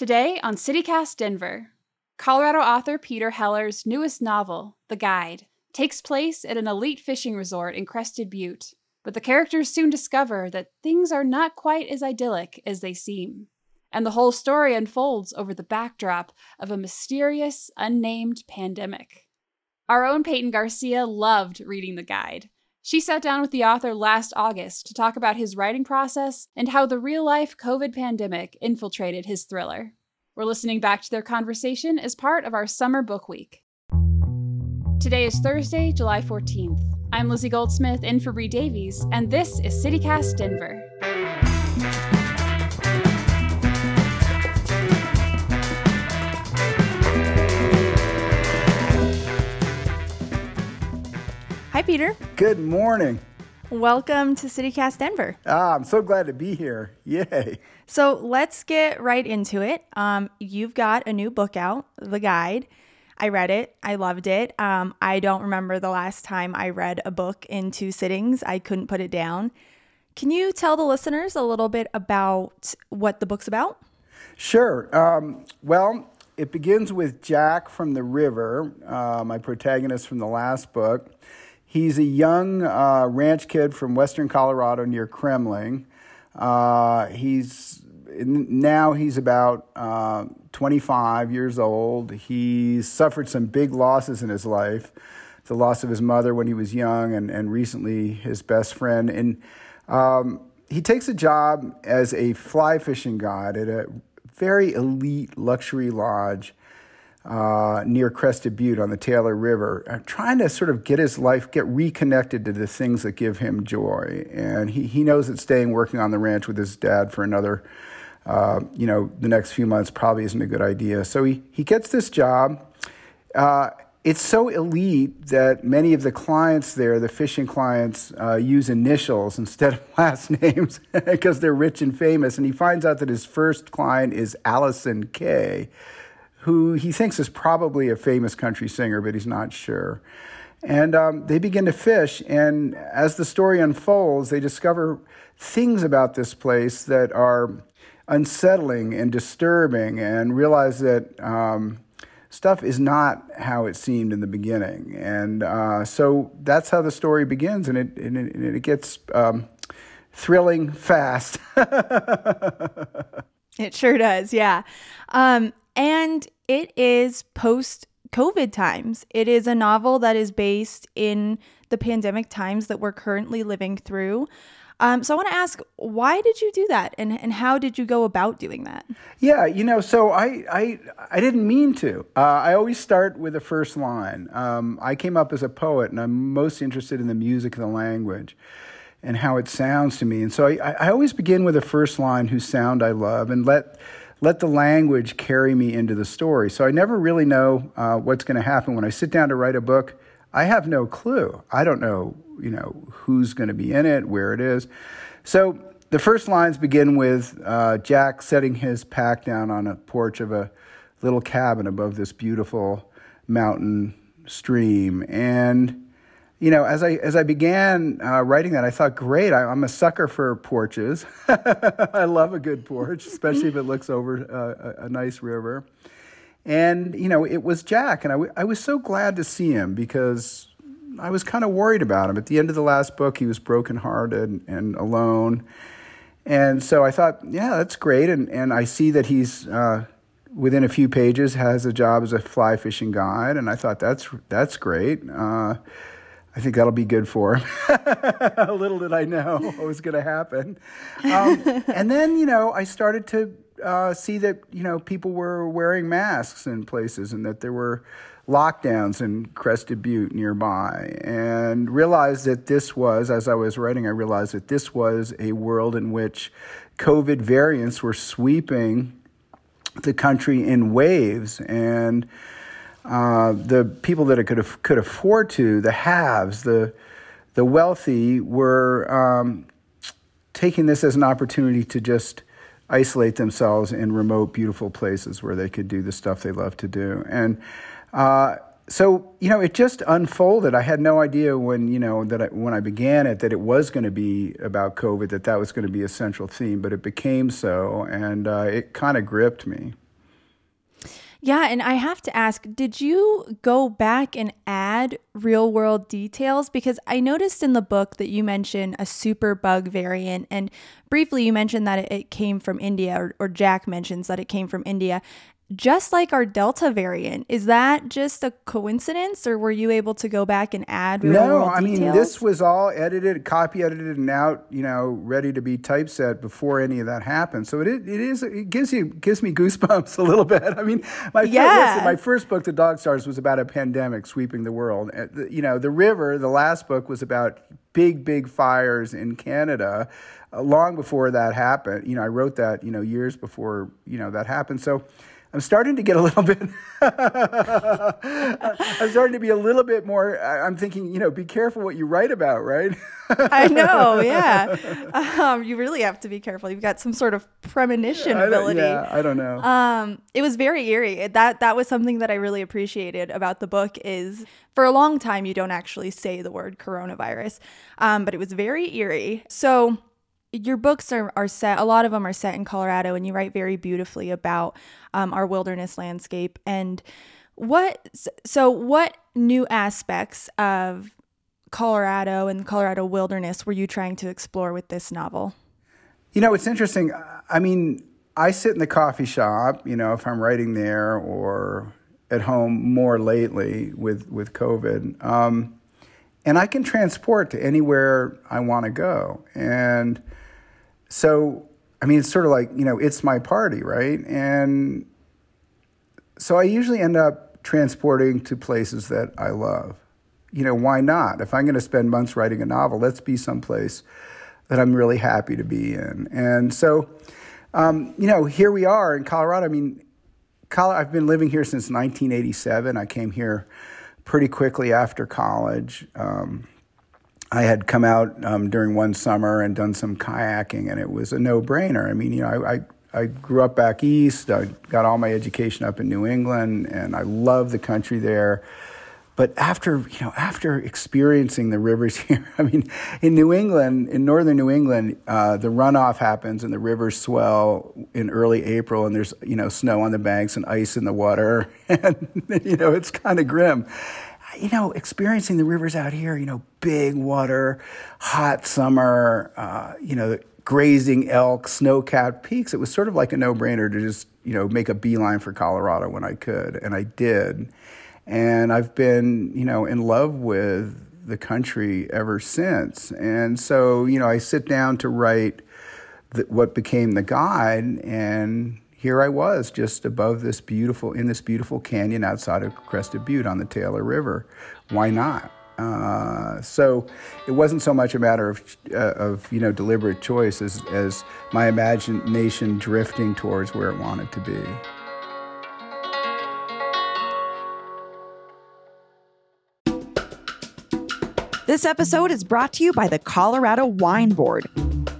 Today on CityCast Denver, Colorado author Peter Heller's newest novel, The Guide, takes place at an elite fishing resort in Crested Butte, but the characters soon discover that things are not quite as idyllic as they seem. And the whole story unfolds over the backdrop of a mysterious, unnamed pandemic. Our own Peyton Garcia loved reading the guide. She sat down with the author last August to talk about his writing process and how the real life COVID pandemic infiltrated his thriller. We're listening back to their conversation as part of our summer book week. Today is Thursday, July 14th. I'm Lizzie Goldsmith in for Bree Davies, and this is CityCast Denver. Hi, Peter. Good morning. Welcome to CityCast Denver. Ah, I'm so glad to be here. Yay. So let's get right into it. Um, you've got a new book out, The Guide. I read it. I loved it. Um, I don't remember the last time I read a book in two sittings. I couldn't put it down. Can you tell the listeners a little bit about what the book's about? Sure. Um, well, it begins with Jack from the river, uh, my protagonist from the last book. He's a young uh, ranch kid from western Colorado near Kremmling. Uh, he's now he's about uh, 25 years old. He suffered some big losses in his life the loss of his mother when he was young, and, and recently his best friend. And um, he takes a job as a fly fishing guide at a very elite luxury lodge uh, near Crested Butte on the Taylor River, uh, trying to sort of get his life, get reconnected to the things that give him joy. And he, he knows that staying working on the ranch with his dad for another, uh, you know, the next few months probably isn't a good idea. So he, he gets this job. Uh, it's so elite that many of the clients there, the fishing clients, uh, use initials instead of last names because they're rich and famous. And he finds out that his first client is Allison Kay who he thinks is probably a famous country singer, but he's not sure. And um, they begin to fish, and as the story unfolds, they discover things about this place that are unsettling and disturbing, and realize that um, stuff is not how it seemed in the beginning. And uh, so that's how the story begins, and it, and it, and it gets um, thrilling fast. it sure does, yeah. Um, and it is post COVID times. It is a novel that is based in the pandemic times that we're currently living through. Um, so I want to ask, why did you do that, and and how did you go about doing that? Yeah, you know, so I I I didn't mean to. Uh, I always start with the first line. Um, I came up as a poet, and I'm most interested in the music and the language, and how it sounds to me. And so I I always begin with the first line, whose sound I love, and let let the language carry me into the story. So I never really know uh, what's going to happen when I sit down to write a book. I have no clue. I don't know, you know, who's going to be in it, where it is. So the first lines begin with uh, Jack setting his pack down on a porch of a little cabin above this beautiful mountain stream, and you know, as I as I began uh, writing that, I thought, great, I, am a sucker for porches. I love a good porch, especially if it looks over uh, a, a, nice river. And you know, it was Jack, and I, w- I was so glad to see him because I was kind of worried about him. At the end of the last book, he was brokenhearted and alone, and so I thought, yeah, that's great. And and I see that he's. Uh, within a few pages, has a job as a fly fishing guide, and I thought that's that's great. I think that'll be good for him. Little did I know what was going to happen. Um, and then, you know, I started to uh, see that, you know, people were wearing masks in places and that there were lockdowns in Crested Butte nearby. And realized that this was, as I was writing, I realized that this was a world in which COVID variants were sweeping the country in waves. And uh, the people that could could afford to, the haves, the the wealthy, were um, taking this as an opportunity to just isolate themselves in remote, beautiful places where they could do the stuff they love to do. And uh, so, you know, it just unfolded. I had no idea when, you know, that I, when I began it that it was going to be about COVID, that that was going to be a central theme, but it became so, and uh, it kind of gripped me. Yeah, and I have to ask, did you go back and add real world details? Because I noticed in the book that you mentioned a super bug variant, and briefly you mentioned that it came from India, or, or Jack mentions that it came from India just like our Delta variant. Is that just a coincidence, or were you able to go back and add no, I details? mean this was all edited, copy edited, and out, you know, ready to be typeset before any of that happened. So it it is it gives you gives me goosebumps a little bit. I mean, my Yeah. first, listen, my first book, The Dog Stars, was about a pandemic sweeping the world. Uh, You know, The River, the last book, was about big, big fires in Canada. Uh, long before that happened, you know, I wrote that, you know, years before, you know, that happened. So. I'm starting to get a little bit. I'm starting to be a little bit more. I'm thinking, you know, be careful what you write about, right? I know, yeah. Um, you really have to be careful. You've got some sort of premonition I ability. yeah, I don't know. Um, it was very eerie. That that was something that I really appreciated about the book. Is for a long time you don't actually say the word coronavirus, um, but it was very eerie. So your books are, are set a lot of them are set in colorado and you write very beautifully about um, our wilderness landscape and what so what new aspects of colorado and the colorado wilderness were you trying to explore with this novel You know, it's interesting. I mean, I sit in the coffee shop, you know, if I'm writing there or at home more lately with, with COVID. Um, and I can transport to anywhere I want to go. And so, I mean, it's sort of like, you know, it's my party, right? And so I usually end up transporting to places that I love. You know, why not? If I'm going to spend months writing a novel, let's be someplace that I'm really happy to be in. And so, um, you know, here we are in Colorado. I mean, I've been living here since 1987. I came here pretty quickly after college. Um, I had come out um, during one summer and done some kayaking, and it was a no-brainer. I mean, you know, I, I I grew up back east. I got all my education up in New England, and I love the country there. But after you know, after experiencing the rivers here, I mean, in New England, in northern New England, uh, the runoff happens and the rivers swell in early April, and there's you know snow on the banks and ice in the water, and you know it's kind of grim you know, experiencing the rivers out here, you know, big water, hot summer, uh, you know, grazing elk, snow capped peaks, it was sort of like a no brainer to just, you know, make a beeline for Colorado when I could. And I did. And I've been, you know, in love with the country ever since. And so, you know, I sit down to write the, what became the guide and here I was just above this beautiful, in this beautiful canyon outside of Crested Butte on the Taylor River. Why not? Uh, so it wasn't so much a matter of, uh, of you know, deliberate choice as, as my imagination drifting towards where it wanted to be. This episode is brought to you by the Colorado Wine Board.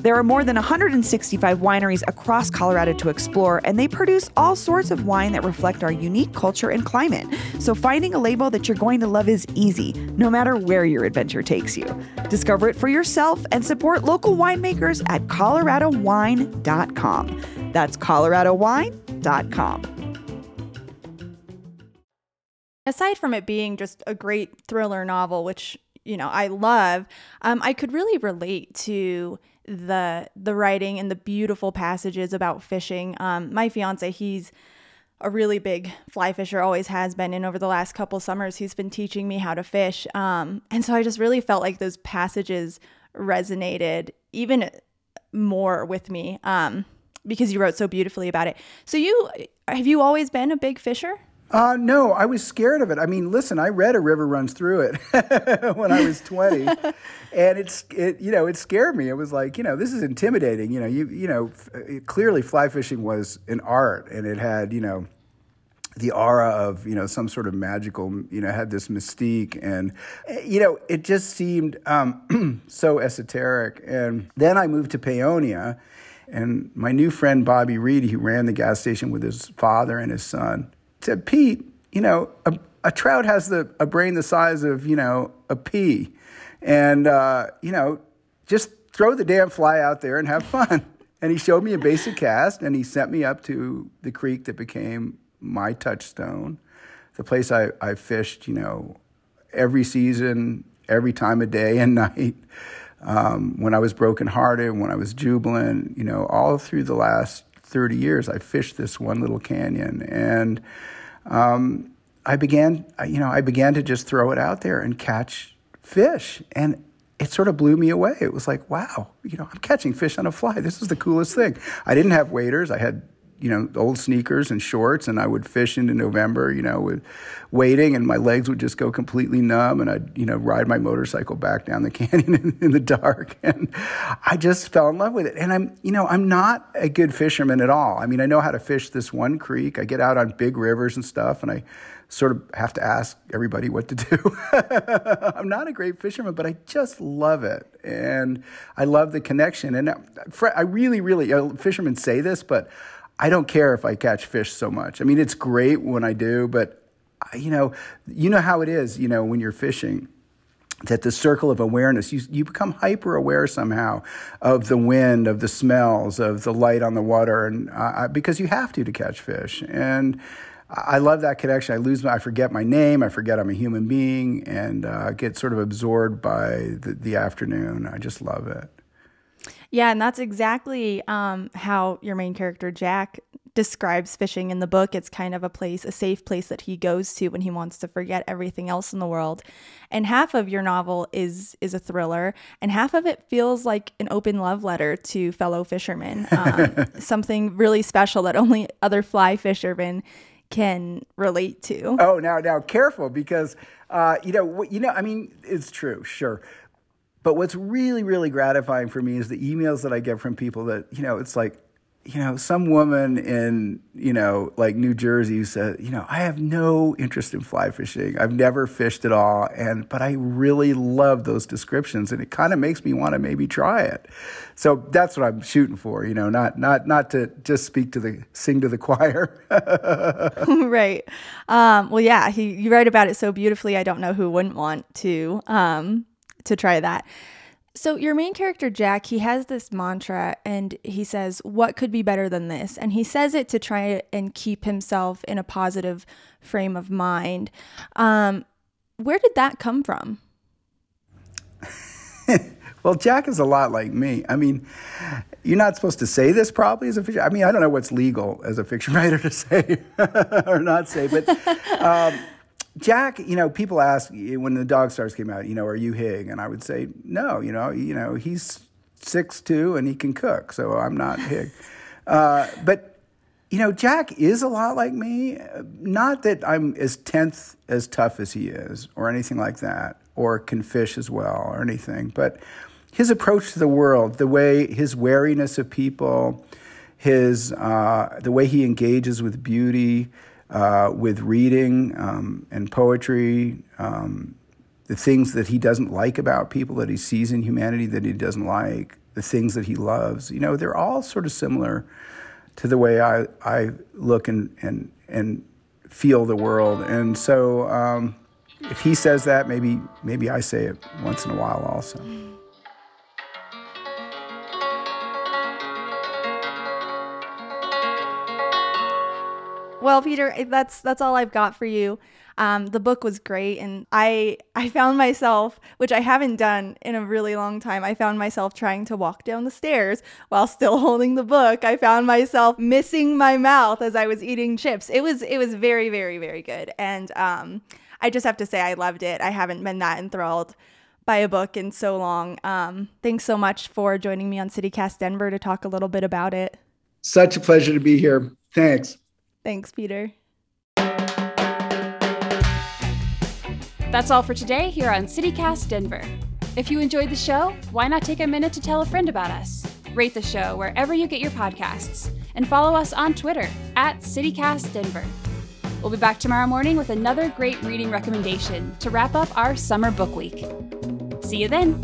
There are more than 165 wineries across Colorado to explore, and they produce all sorts of wine that reflect our unique culture and climate. So finding a label that you're going to love is easy, no matter where your adventure takes you. Discover it for yourself and support local winemakers at coloradowine.com. That's coloradowine.com. aside from it being just a great thriller novel, which you know I love, um, I could really relate to the the writing and the beautiful passages about fishing. Um, my fiance, he's a really big fly fisher, always has been, and over the last couple summers, he's been teaching me how to fish. Um, and so I just really felt like those passages resonated even more with me um, because you wrote so beautifully about it. So you have you always been a big fisher? Uh, no, I was scared of it. I mean, listen, I read A River Runs Through It when I was 20, and it's it you know it scared me. It was like you know this is intimidating. You know you you know f- clearly fly fishing was an art, and it had you know the aura of you know some sort of magical you know had this mystique and you know it just seemed um, so esoteric and then i moved to paonia and my new friend bobby reed who ran the gas station with his father and his son said pete you know a, a trout has the, a brain the size of you know a pea and uh, you know just throw the damn fly out there and have fun and he showed me a basic cast and he sent me up to the creek that became my touchstone, the place I, I fished, you know, every season, every time of day and night. Um, when I was brokenhearted, when I was jubilant, you know, all through the last 30 years, I fished this one little canyon. And um, I began, you know, I began to just throw it out there and catch fish. And it sort of blew me away. It was like, wow, you know, I'm catching fish on a fly. This is the coolest thing. I didn't have waders. I had you know, old sneakers and shorts, and I would fish into November, you know, with waiting, and my legs would just go completely numb, and I'd, you know, ride my motorcycle back down the canyon in, in the dark, and I just fell in love with it. And I'm, you know, I'm not a good fisherman at all. I mean, I know how to fish this one creek. I get out on big rivers and stuff, and I sort of have to ask everybody what to do. I'm not a great fisherman, but I just love it. And I love the connection. And uh, I really, really, fishermen say this, but I don't care if I catch fish so much. I mean, it's great when I do, but you know, you know how it is, you know, when you're fishing that the circle of awareness, you, you become hyper aware somehow of the wind, of the smells, of the light on the water, and uh, because you have to to catch fish. And I love that connection. I lose my, I forget my name, I forget I'm a human being, and uh, get sort of absorbed by the, the afternoon. I just love it. Yeah, and that's exactly um, how your main character Jack describes fishing in the book. It's kind of a place, a safe place that he goes to when he wants to forget everything else in the world. And half of your novel is is a thriller, and half of it feels like an open love letter to fellow fishermen. Um, something really special that only other fly fishermen can relate to. Oh, now now careful because uh, you know you know I mean it's true, sure. But what's really, really gratifying for me is the emails that I get from people that, you know, it's like, you know, some woman in, you know, like New Jersey who said, you know, I have no interest in fly fishing. I've never fished at all. And, but I really love those descriptions and it kind of makes me want to maybe try it. So that's what I'm shooting for, you know, not, not, not to just speak to the, sing to the choir. right. Um, well, yeah, he, you write about it so beautifully. I don't know who wouldn't want to. Um, to try that. So, your main character, Jack, he has this mantra and he says, What could be better than this? And he says it to try and keep himself in a positive frame of mind. Um, where did that come from? well, Jack is a lot like me. I mean, you're not supposed to say this probably as a fiction. I mean, I don't know what's legal as a fiction writer to say or not say, but. Um, Jack, you know, people ask when the Dog Stars came out, you know, are you Hig? And I would say, no, you know, you know, he's six two and he can cook, so I'm not Hig. Uh, but you know, Jack is a lot like me. Not that I'm as tenth as tough as he is, or anything like that, or can fish as well, or anything. But his approach to the world, the way his wariness of people, his uh, the way he engages with beauty uh, with reading um, and poetry, um, the things that he doesn't like about people that he sees in humanity that he doesn't like, the things that he loves. You know, they're all sort of similar to the way I, I look and, and, and feel the world. And so um, if he says that, maybe, maybe I say it once in a while also. Well, Peter, that's that's all I've got for you. Um, the book was great, and I I found myself, which I haven't done in a really long time. I found myself trying to walk down the stairs while still holding the book. I found myself missing my mouth as I was eating chips. It was it was very very very good, and um, I just have to say I loved it. I haven't been that enthralled by a book in so long. Um, thanks so much for joining me on CityCast Denver to talk a little bit about it. Such a pleasure to be here. Thanks. Thanks, Peter. That's all for today here on CityCast Denver. If you enjoyed the show, why not take a minute to tell a friend about us? Rate the show wherever you get your podcasts, and follow us on Twitter at CityCast Denver. We'll be back tomorrow morning with another great reading recommendation to wrap up our summer book week. See you then.